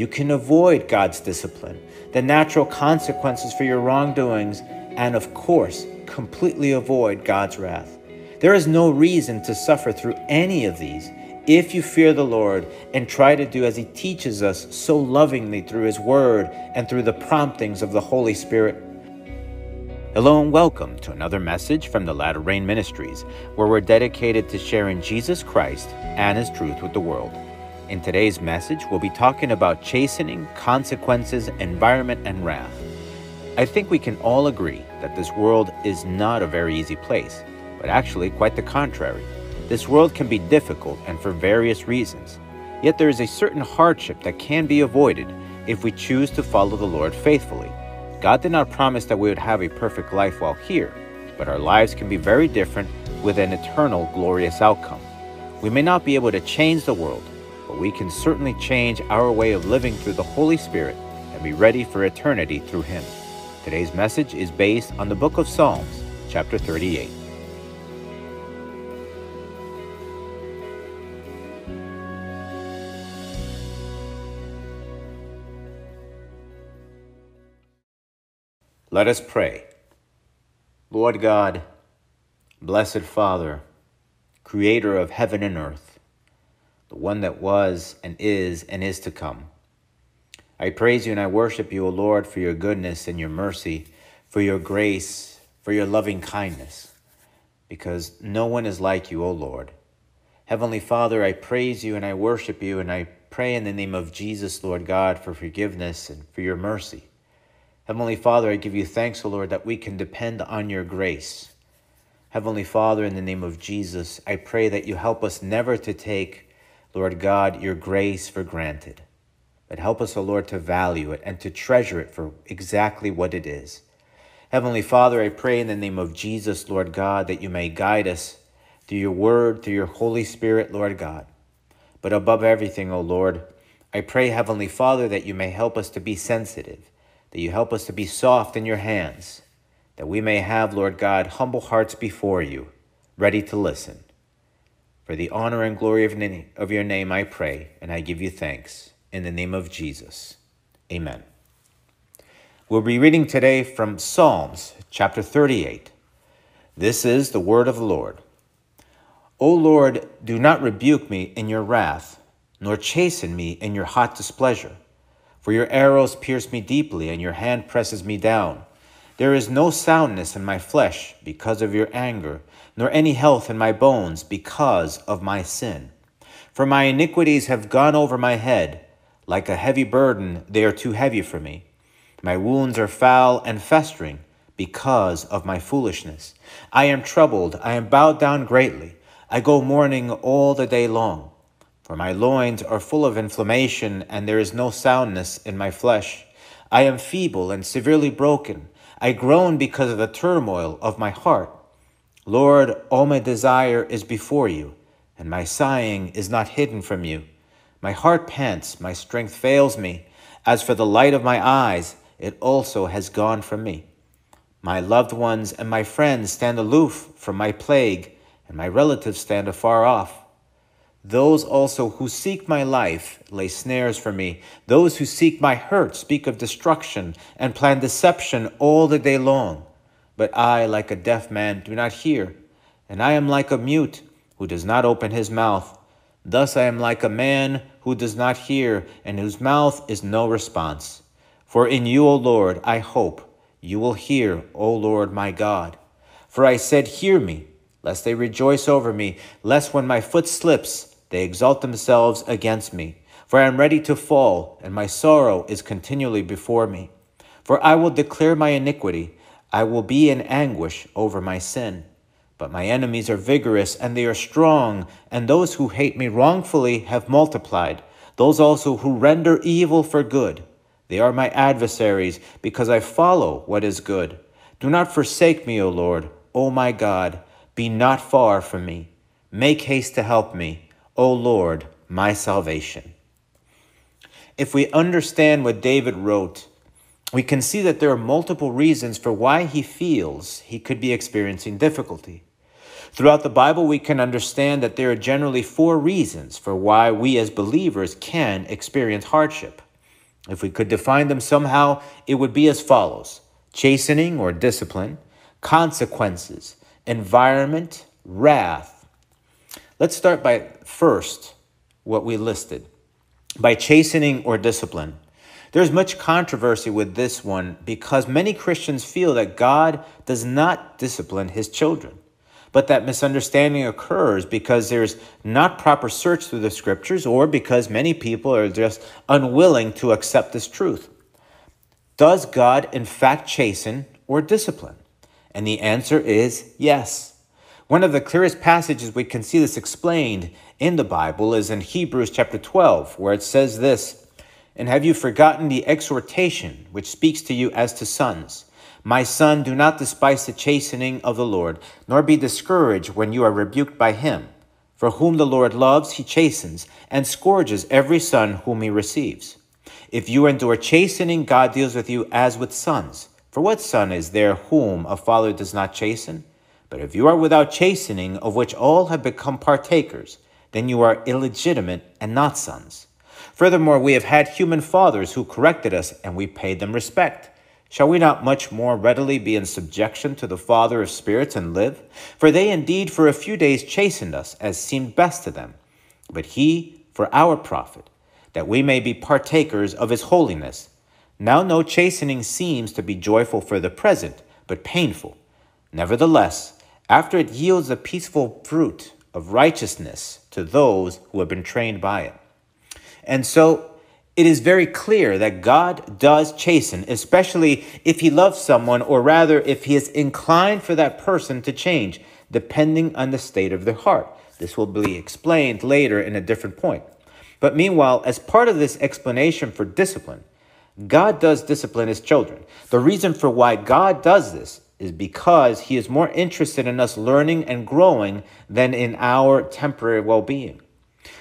You can avoid God's discipline, the natural consequences for your wrongdoings, and of course, completely avoid God's wrath. There is no reason to suffer through any of these if you fear the Lord and try to do as He teaches us so lovingly through His Word and through the promptings of the Holy Spirit. Hello and welcome to another message from the Latter Rain Ministries, where we're dedicated to sharing Jesus Christ and His truth with the world. In today's message, we'll be talking about chastening, consequences, environment, and wrath. I think we can all agree that this world is not a very easy place but actually quite the contrary. This world can be difficult and for various reasons. Yet there is a certain hardship that can be avoided if we choose to follow the Lord faithfully. God did not promise that we would have a perfect life while here, but our lives can be very different with an eternal glorious outcome. We may not be able to change the world, but we can certainly change our way of living through the Holy Spirit and be ready for eternity through Him. Today's message is based on the book of Psalms, chapter 38. Let us pray. Lord God, blessed Father, creator of heaven and earth, the one that was and is and is to come. I praise you and I worship you, O Lord, for your goodness and your mercy, for your grace, for your loving kindness, because no one is like you, O Lord. Heavenly Father, I praise you and I worship you, and I pray in the name of Jesus, Lord God, for forgiveness and for your mercy. Heavenly Father, I give you thanks, O Lord, that we can depend on your grace. Heavenly Father, in the name of Jesus, I pray that you help us never to take, Lord God, your grace for granted, but help us, O Lord, to value it and to treasure it for exactly what it is. Heavenly Father, I pray in the name of Jesus, Lord God, that you may guide us through your word, through your Holy Spirit, Lord God. But above everything, O Lord, I pray, Heavenly Father, that you may help us to be sensitive that you help us to be soft in your hands, that we may have, Lord God, humble hearts before you, ready to listen. For the honor and glory of your name, I pray, and I give you thanks. In the name of Jesus. Amen. We'll be reading today from Psalms chapter 38. This is the word of the Lord. O Lord, do not rebuke me in your wrath, nor chasten me in your hot displeasure. For your arrows pierce me deeply, and your hand presses me down. There is no soundness in my flesh because of your anger, nor any health in my bones because of my sin. For my iniquities have gone over my head. Like a heavy burden, they are too heavy for me. My wounds are foul and festering because of my foolishness. I am troubled, I am bowed down greatly. I go mourning all the day long. For my loins are full of inflammation, and there is no soundness in my flesh. I am feeble and severely broken. I groan because of the turmoil of my heart. Lord, all my desire is before you, and my sighing is not hidden from you. My heart pants, my strength fails me. As for the light of my eyes, it also has gone from me. My loved ones and my friends stand aloof from my plague, and my relatives stand afar off. Those also who seek my life lay snares for me. Those who seek my hurt speak of destruction and plan deception all the day long. But I, like a deaf man, do not hear, and I am like a mute who does not open his mouth. Thus I am like a man who does not hear, and whose mouth is no response. For in you, O Lord, I hope. You will hear, O Lord my God. For I said, Hear me, lest they rejoice over me, lest when my foot slips, they exalt themselves against me. For I am ready to fall, and my sorrow is continually before me. For I will declare my iniquity, I will be in anguish over my sin. But my enemies are vigorous, and they are strong, and those who hate me wrongfully have multiplied, those also who render evil for good. They are my adversaries, because I follow what is good. Do not forsake me, O Lord, O my God. Be not far from me. Make haste to help me. O Lord, my salvation. If we understand what David wrote, we can see that there are multiple reasons for why he feels he could be experiencing difficulty. Throughout the Bible, we can understand that there are generally four reasons for why we as believers can experience hardship. If we could define them somehow, it would be as follows chastening or discipline, consequences, environment, wrath. Let's start by first what we listed by chastening or discipline. There's much controversy with this one because many Christians feel that God does not discipline his children. But that misunderstanding occurs because there's not proper search through the scriptures or because many people are just unwilling to accept this truth. Does God in fact chasten or discipline? And the answer is yes. One of the clearest passages we can see this explained in the Bible is in Hebrews chapter 12, where it says this And have you forgotten the exhortation which speaks to you as to sons? My son, do not despise the chastening of the Lord, nor be discouraged when you are rebuked by him. For whom the Lord loves, he chastens, and scourges every son whom he receives. If you endure chastening, God deals with you as with sons. For what son is there whom a father does not chasten? But if you are without chastening, of which all have become partakers, then you are illegitimate and not sons. Furthermore, we have had human fathers who corrected us, and we paid them respect. Shall we not much more readily be in subjection to the Father of spirits and live? For they indeed for a few days chastened us, as seemed best to them, but he for our profit, that we may be partakers of his holiness. Now no chastening seems to be joyful for the present, but painful. Nevertheless, after it yields a peaceful fruit of righteousness to those who have been trained by it. And so it is very clear that God does chasten, especially if he loves someone, or rather, if he is inclined for that person to change, depending on the state of their heart. This will be explained later in a different point. But meanwhile, as part of this explanation for discipline, God does discipline his children. The reason for why God does this is because he is more interested in us learning and growing than in our temporary well being.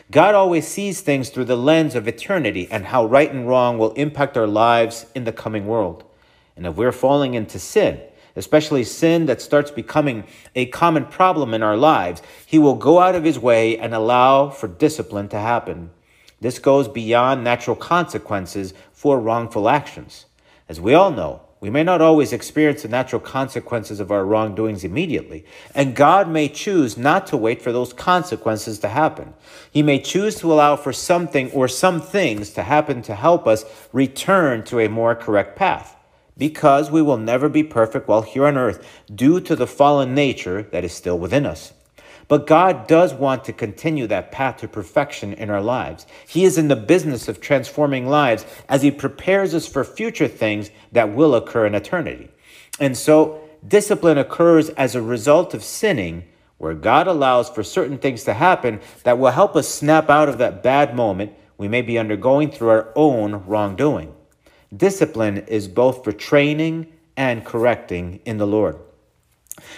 God always sees things through the lens of eternity and how right and wrong will impact our lives in the coming world. And if we're falling into sin, especially sin that starts becoming a common problem in our lives, He will go out of His way and allow for discipline to happen. This goes beyond natural consequences for wrongful actions. As we all know, we may not always experience the natural consequences of our wrongdoings immediately, and God may choose not to wait for those consequences to happen. He may choose to allow for something or some things to happen to help us return to a more correct path, because we will never be perfect while here on earth due to the fallen nature that is still within us. But God does want to continue that path to perfection in our lives. He is in the business of transforming lives as He prepares us for future things that will occur in eternity. And so, discipline occurs as a result of sinning, where God allows for certain things to happen that will help us snap out of that bad moment we may be undergoing through our own wrongdoing. Discipline is both for training and correcting in the Lord.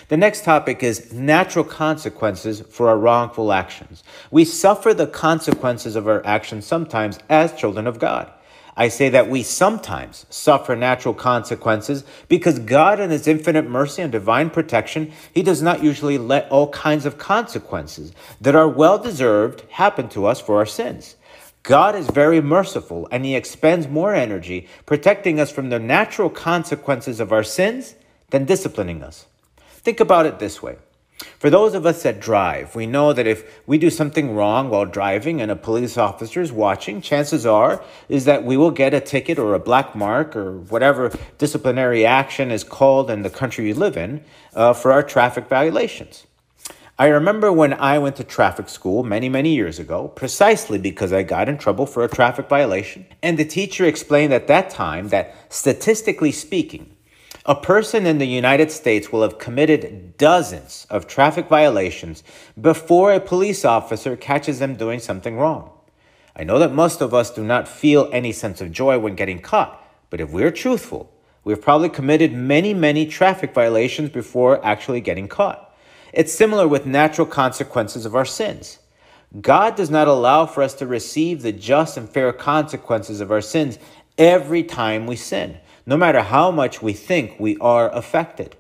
The next topic is natural consequences for our wrongful actions. We suffer the consequences of our actions sometimes as children of God. I say that we sometimes suffer natural consequences because God, in His infinite mercy and divine protection, He does not usually let all kinds of consequences that are well deserved happen to us for our sins. God is very merciful and He expends more energy protecting us from the natural consequences of our sins than disciplining us. Think about it this way. For those of us that drive, we know that if we do something wrong while driving and a police officer is watching, chances are is that we will get a ticket or a black mark or whatever disciplinary action is called in the country you live in uh, for our traffic violations. I remember when I went to traffic school many, many years ago, precisely because I got in trouble for a traffic violation. And the teacher explained at that time that statistically speaking, a person in the United States will have committed dozens of traffic violations before a police officer catches them doing something wrong. I know that most of us do not feel any sense of joy when getting caught, but if we're truthful, we've probably committed many, many traffic violations before actually getting caught. It's similar with natural consequences of our sins. God does not allow for us to receive the just and fair consequences of our sins every time we sin no matter how much we think we are affected.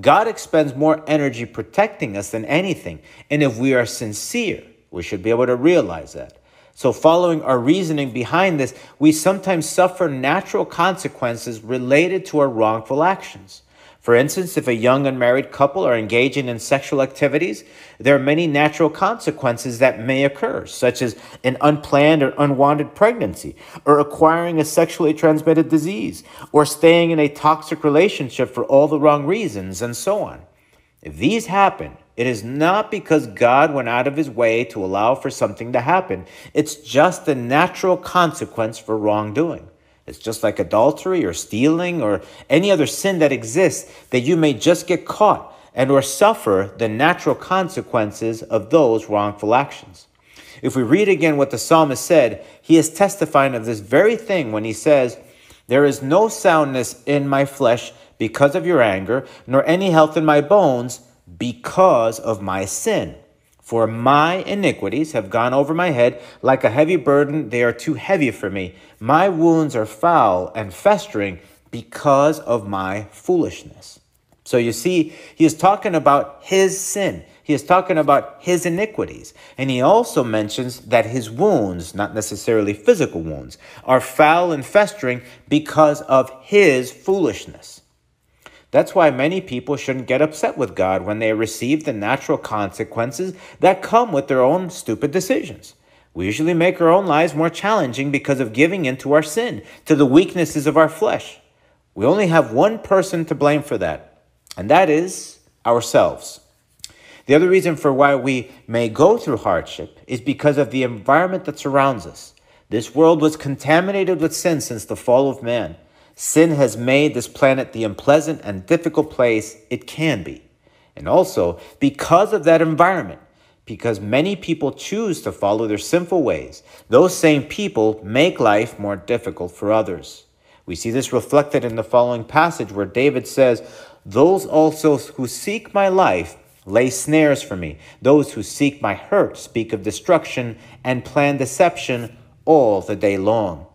God expends more energy protecting us than anything, and if we are sincere, we should be able to realize that. So, following our reasoning behind this, we sometimes suffer natural consequences related to our wrongful actions. For instance, if a young unmarried couple are engaging in sexual activities, there are many natural consequences that may occur, such as an unplanned or unwanted pregnancy, or acquiring a sexually transmitted disease, or staying in a toxic relationship for all the wrong reasons, and so on. If these happen, it is not because God went out of his way to allow for something to happen. It's just a natural consequence for wrongdoing. It's just like adultery or stealing or any other sin that exists that you may just get caught and or suffer the natural consequences of those wrongful actions. If we read again what the psalmist said, he is testifying of this very thing when he says, There is no soundness in my flesh because of your anger, nor any health in my bones because of my sin. For my iniquities have gone over my head like a heavy burden. They are too heavy for me. My wounds are foul and festering because of my foolishness. So you see, he is talking about his sin. He is talking about his iniquities. And he also mentions that his wounds, not necessarily physical wounds, are foul and festering because of his foolishness. That's why many people shouldn't get upset with God when they receive the natural consequences that come with their own stupid decisions. We usually make our own lives more challenging because of giving in to our sin, to the weaknesses of our flesh. We only have one person to blame for that, and that is ourselves. The other reason for why we may go through hardship is because of the environment that surrounds us. This world was contaminated with sin since the fall of man. Sin has made this planet the unpleasant and difficult place it can be. And also, because of that environment, because many people choose to follow their sinful ways, those same people make life more difficult for others. We see this reflected in the following passage where David says, Those also who seek my life lay snares for me. Those who seek my hurt speak of destruction and plan deception all the day long.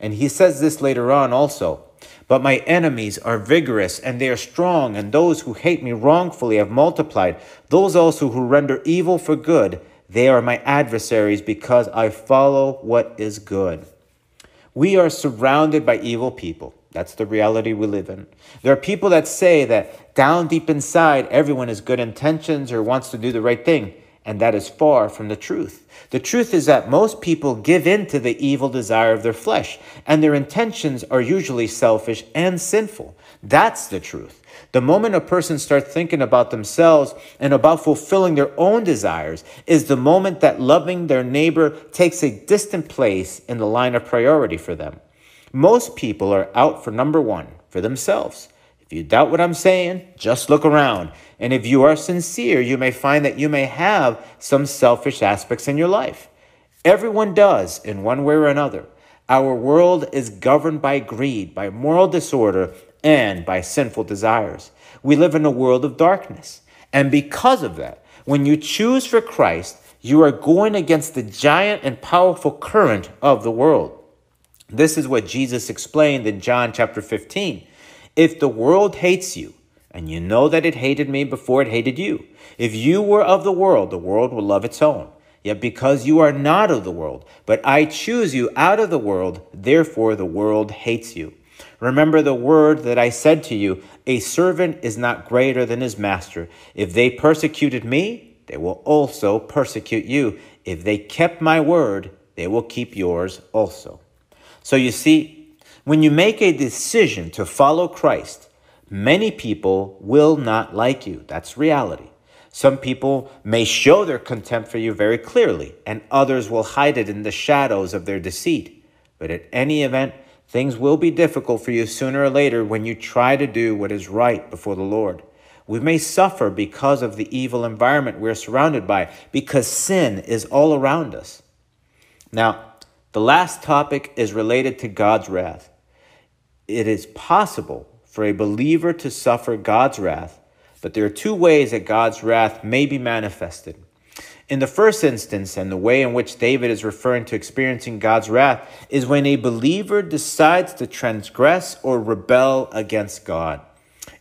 And he says this later on also. But my enemies are vigorous and they are strong, and those who hate me wrongfully have multiplied. Those also who render evil for good, they are my adversaries because I follow what is good. We are surrounded by evil people. That's the reality we live in. There are people that say that down deep inside, everyone has good intentions or wants to do the right thing and that is far from the truth. The truth is that most people give in to the evil desire of their flesh, and their intentions are usually selfish and sinful. That's the truth. The moment a person starts thinking about themselves and about fulfilling their own desires is the moment that loving their neighbor takes a distant place in the line of priority for them. Most people are out for number one, for themselves. If you doubt what I'm saying, just look around. And if you are sincere, you may find that you may have some selfish aspects in your life. Everyone does in one way or another. Our world is governed by greed, by moral disorder, and by sinful desires. We live in a world of darkness. And because of that, when you choose for Christ, you are going against the giant and powerful current of the world. This is what Jesus explained in John chapter 15. If the world hates you, and you know that it hated me before it hated you, if you were of the world, the world would love its own. Yet because you are not of the world, but I choose you out of the world, therefore the world hates you. Remember the word that I said to you A servant is not greater than his master. If they persecuted me, they will also persecute you. If they kept my word, they will keep yours also. So you see, when you make a decision to follow Christ, many people will not like you. That's reality. Some people may show their contempt for you very clearly, and others will hide it in the shadows of their deceit. But at any event, things will be difficult for you sooner or later when you try to do what is right before the Lord. We may suffer because of the evil environment we're surrounded by, because sin is all around us. Now, the last topic is related to God's wrath it is possible for a believer to suffer God's wrath, but there are two ways that God's wrath may be manifested. In the first instance, and the way in which David is referring to experiencing God's wrath, is when a believer decides to transgress or rebel against God.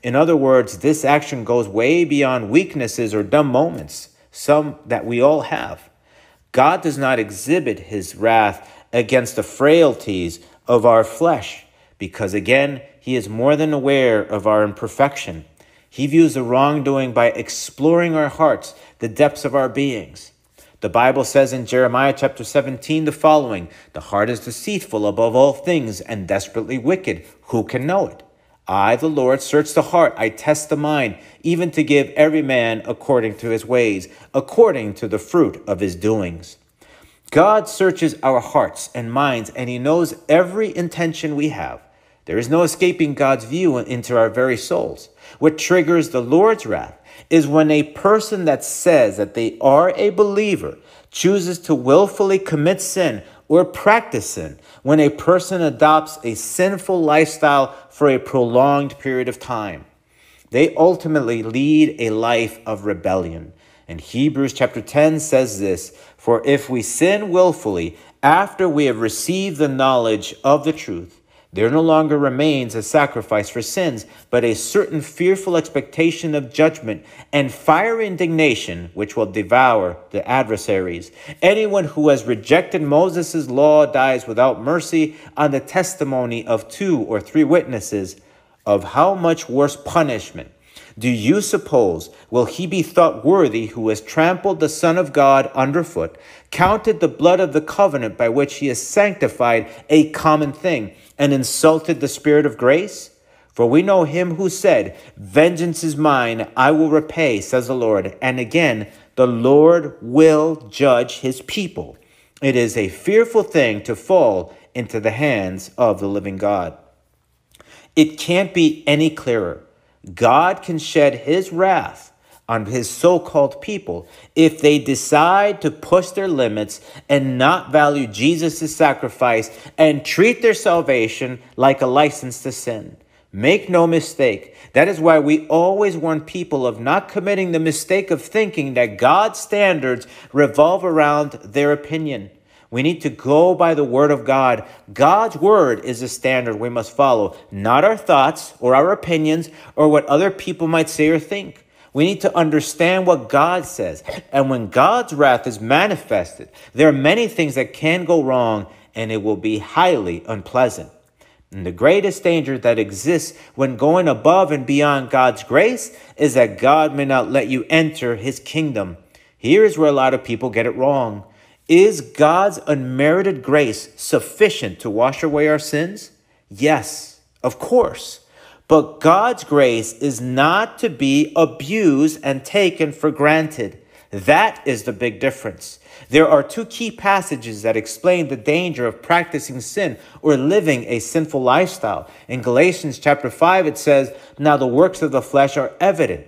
In other words, this action goes way beyond weaknesses or dumb moments, some that we all have. God does not exhibit his wrath against the frailties of our flesh, because again, he is more than aware of our imperfection. He views the wrongdoing by exploring our hearts, the depths of our beings. The Bible says in Jeremiah chapter 17 the following The heart is deceitful above all things and desperately wicked. Who can know it? I, the Lord, search the heart, I test the mind, even to give every man according to his ways, according to the fruit of his doings. God searches our hearts and minds, and he knows every intention we have. There is no escaping God's view into our very souls. What triggers the Lord's wrath is when a person that says that they are a believer chooses to willfully commit sin or practice sin, when a person adopts a sinful lifestyle for a prolonged period of time. They ultimately lead a life of rebellion. And Hebrews chapter 10 says this For if we sin willfully after we have received the knowledge of the truth, there no longer remains a sacrifice for sins, but a certain fearful expectation of judgment and fiery indignation which will devour the adversaries. Anyone who has rejected Moses' law dies without mercy on the testimony of two or three witnesses. Of how much worse punishment do you suppose will he be thought worthy who has trampled the Son of God underfoot, counted the blood of the covenant by which he has sanctified a common thing? and insulted the Spirit of grace? For we know him who said, Vengeance is mine, I will repay, says the Lord. And again, the Lord will judge his people. It is a fearful thing to fall into the hands of the living God. It can't be any clearer. God can shed his wrath on his so called people if they decide to push their limits and not value Jesus' sacrifice and treat their salvation like a license to sin. Make no mistake, that is why we always warn people of not committing the mistake of thinking that God's standards revolve around their opinion. We need to go by the Word of God. God's Word is the standard we must follow, not our thoughts or our opinions or what other people might say or think. We need to understand what God says. And when God's wrath is manifested, there are many things that can go wrong and it will be highly unpleasant. And the greatest danger that exists when going above and beyond God's grace is that God may not let you enter his kingdom. Here is where a lot of people get it wrong. Is God's unmerited grace sufficient to wash away our sins? Yes, of course. But God's grace is not to be abused and taken for granted. That is the big difference. There are two key passages that explain the danger of practicing sin or living a sinful lifestyle. In Galatians chapter 5, it says, Now the works of the flesh are evident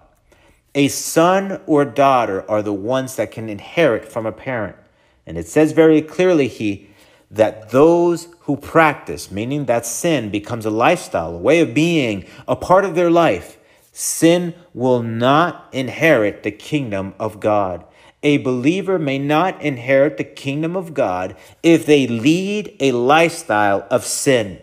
A son or daughter are the ones that can inherit from a parent. And it says very clearly he that those who practice, meaning that sin becomes a lifestyle, a way of being, a part of their life, sin will not inherit the kingdom of God. A believer may not inherit the kingdom of God if they lead a lifestyle of sin.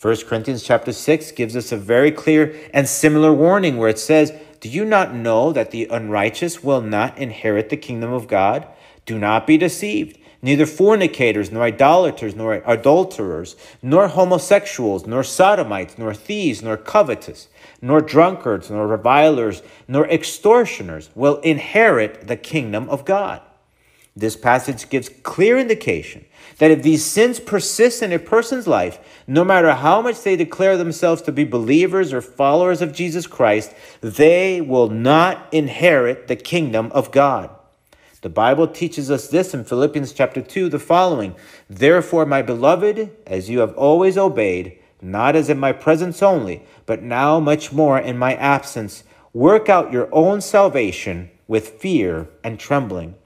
1 Corinthians chapter 6 gives us a very clear and similar warning where it says, do you not know that the unrighteous will not inherit the kingdom of God? Do not be deceived. Neither fornicators, nor idolaters, nor adulterers, nor homosexuals, nor sodomites, nor thieves, nor covetous, nor drunkards, nor revilers, nor extortioners will inherit the kingdom of God. This passage gives clear indication that if these sins persist in a person's life, no matter how much they declare themselves to be believers or followers of Jesus Christ, they will not inherit the kingdom of God. The Bible teaches us this in Philippians chapter 2, the following Therefore, my beloved, as you have always obeyed, not as in my presence only, but now much more in my absence, work out your own salvation with fear and trembling.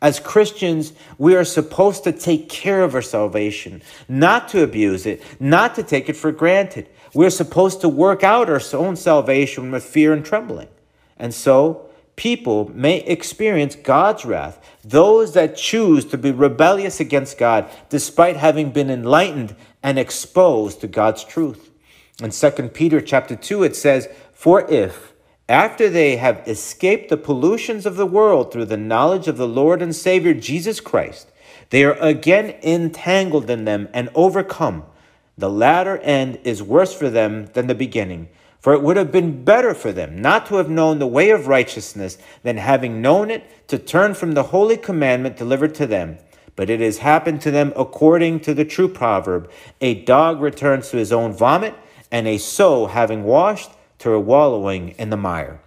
As Christians, we are supposed to take care of our salvation, not to abuse it, not to take it for granted. We're supposed to work out our own salvation with fear and trembling. And so, people may experience God's wrath, those that choose to be rebellious against God despite having been enlightened and exposed to God's truth. In 2 Peter chapter 2 it says, "For if after they have escaped the pollutions of the world through the knowledge of the Lord and Savior Jesus Christ, they are again entangled in them and overcome. The latter end is worse for them than the beginning. For it would have been better for them not to have known the way of righteousness than having known it to turn from the holy commandment delivered to them. But it has happened to them according to the true proverb A dog returns to his own vomit, and a sow having washed to a wallowing in the mire.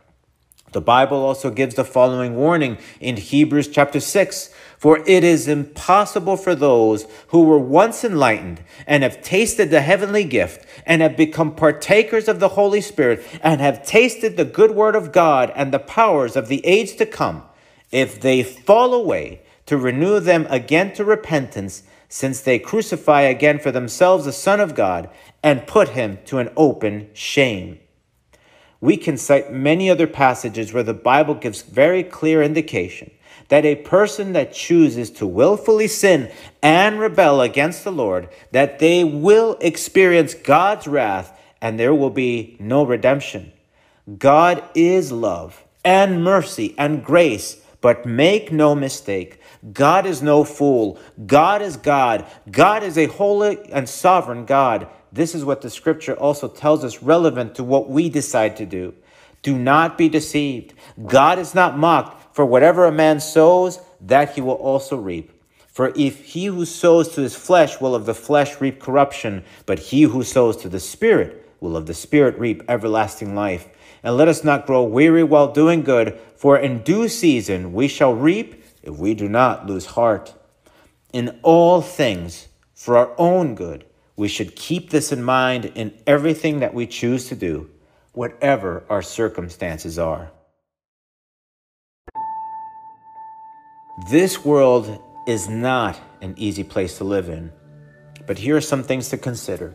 The Bible also gives the following warning in Hebrews chapter 6 For it is impossible for those who were once enlightened and have tasted the heavenly gift and have become partakers of the Holy Spirit and have tasted the good word of God and the powers of the age to come, if they fall away, to renew them again to repentance, since they crucify again for themselves the Son of God and put him to an open shame we can cite many other passages where the Bible gives very clear indication that a person that chooses to willfully sin and rebel against the Lord, that they will experience God's wrath and there will be no redemption. God is love and mercy and grace, but make no mistake, God is no fool. God is God. God is a holy and sovereign God. This is what the scripture also tells us relevant to what we decide to do. Do not be deceived. God is not mocked, for whatever a man sows, that he will also reap. For if he who sows to his flesh will of the flesh reap corruption, but he who sows to the Spirit will of the Spirit reap everlasting life. And let us not grow weary while doing good, for in due season we shall reap if we do not lose heart. In all things, for our own good, we should keep this in mind in everything that we choose to do, whatever our circumstances are. This world is not an easy place to live in, but here are some things to consider.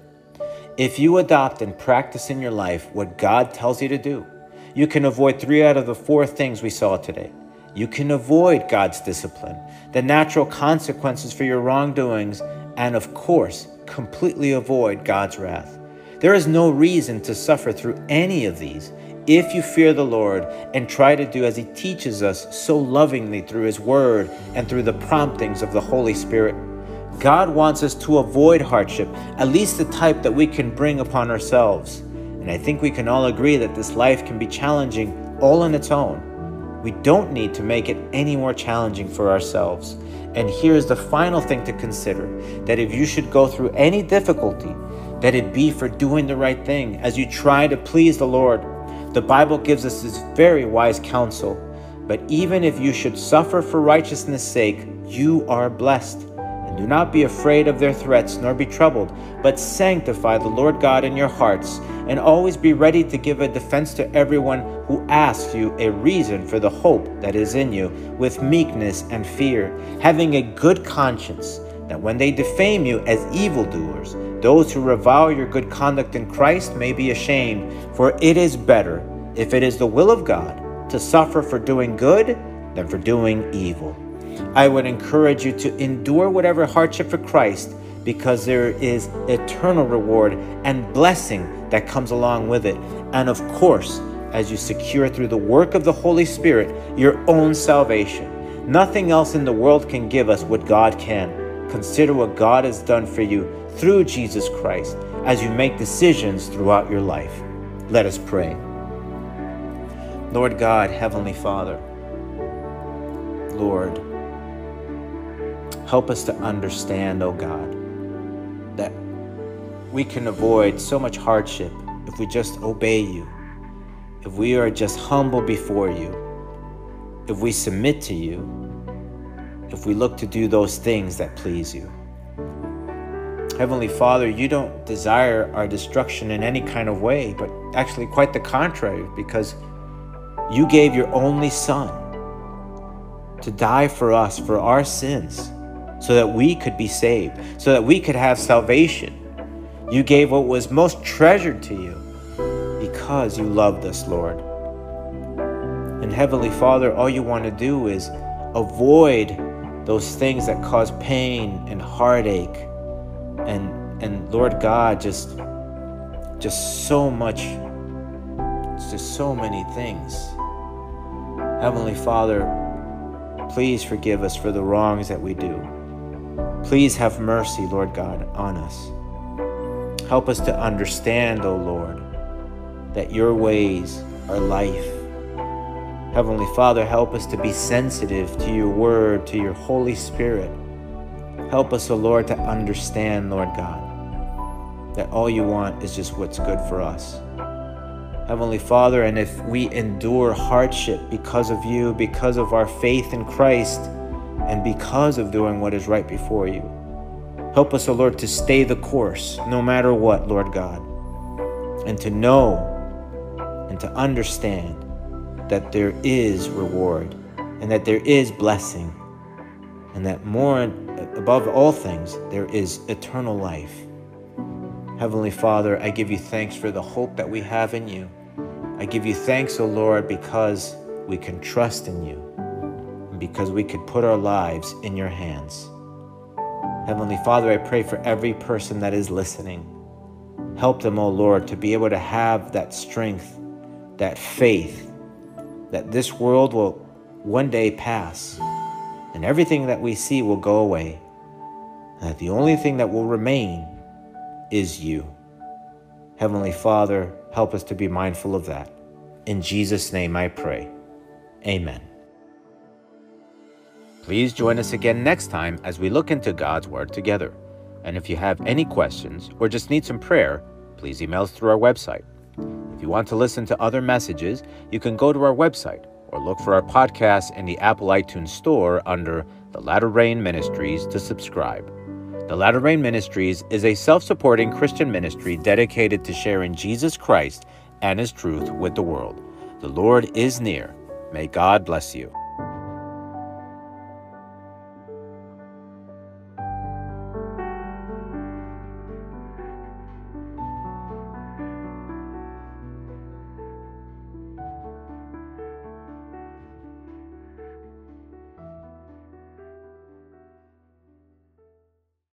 If you adopt and practice in your life what God tells you to do, you can avoid three out of the four things we saw today. You can avoid God's discipline, the natural consequences for your wrongdoings, and of course, completely avoid God's wrath. There is no reason to suffer through any of these if you fear the Lord and try to do as He teaches us so lovingly through His Word and through the promptings of the Holy Spirit. God wants us to avoid hardship, at least the type that we can bring upon ourselves. And I think we can all agree that this life can be challenging all on its own. We don't need to make it any more challenging for ourselves. And here's the final thing to consider that if you should go through any difficulty, that it be for doing the right thing as you try to please the Lord. The Bible gives us this very wise counsel. But even if you should suffer for righteousness' sake, you are blessed. And do not be afraid of their threats, nor be troubled, but sanctify the Lord God in your hearts, and always be ready to give a defense to everyone who asks you a reason for the hope that is in you, with meekness and fear, having a good conscience, that when they defame you as evildoers, those who revile your good conduct in Christ may be ashamed, for it is better, if it is the will of God, to suffer for doing good than for doing evil. I would encourage you to endure whatever hardship for Christ because there is eternal reward and blessing that comes along with it. And of course, as you secure through the work of the Holy Spirit your own salvation. Nothing else in the world can give us what God can. Consider what God has done for you through Jesus Christ as you make decisions throughout your life. Let us pray. Lord God, Heavenly Father, Lord, Help us to understand, oh God, we can avoid so much hardship if we just obey you, if we are just humble before you, if we submit to you, if we look to do those things that please you. Heavenly Father, you don't desire our destruction in any kind of way, but actually quite the contrary, because you gave your only Son to die for us, for our sins, so that we could be saved, so that we could have salvation. You gave what was most treasured to you because you loved us, Lord. And Heavenly Father, all you want to do is avoid those things that cause pain and heartache and and Lord God just just so much just so many things. Heavenly Father, please forgive us for the wrongs that we do. Please have mercy, Lord God, on us. Help us to understand, O Lord, that your ways are life. Heavenly Father, help us to be sensitive to your word, to your Holy Spirit. Help us, O Lord, to understand, Lord God, that all you want is just what's good for us. Heavenly Father, and if we endure hardship because of you, because of our faith in Christ, and because of doing what is right before you, help us, O Lord, to stay the course no matter what, Lord God, and to know and to understand that there is reward and that there is blessing, and that more above all things, there is eternal life. Heavenly Father, I give you thanks for the hope that we have in you. I give you thanks, O Lord, because we can trust in you and because we could put our lives in your hands. Heavenly Father, I pray for every person that is listening. Help them, O oh Lord, to be able to have that strength, that faith, that this world will one day pass and everything that we see will go away, and that the only thing that will remain is you. Heavenly Father, help us to be mindful of that. In Jesus' name I pray. Amen. Please join us again next time as we look into God's Word together. And if you have any questions or just need some prayer, please email us through our website. If you want to listen to other messages, you can go to our website or look for our podcast in the Apple iTunes Store under the Latter Rain Ministries to subscribe. The Latter Rain Ministries is a self supporting Christian ministry dedicated to sharing Jesus Christ and His truth with the world. The Lord is near. May God bless you.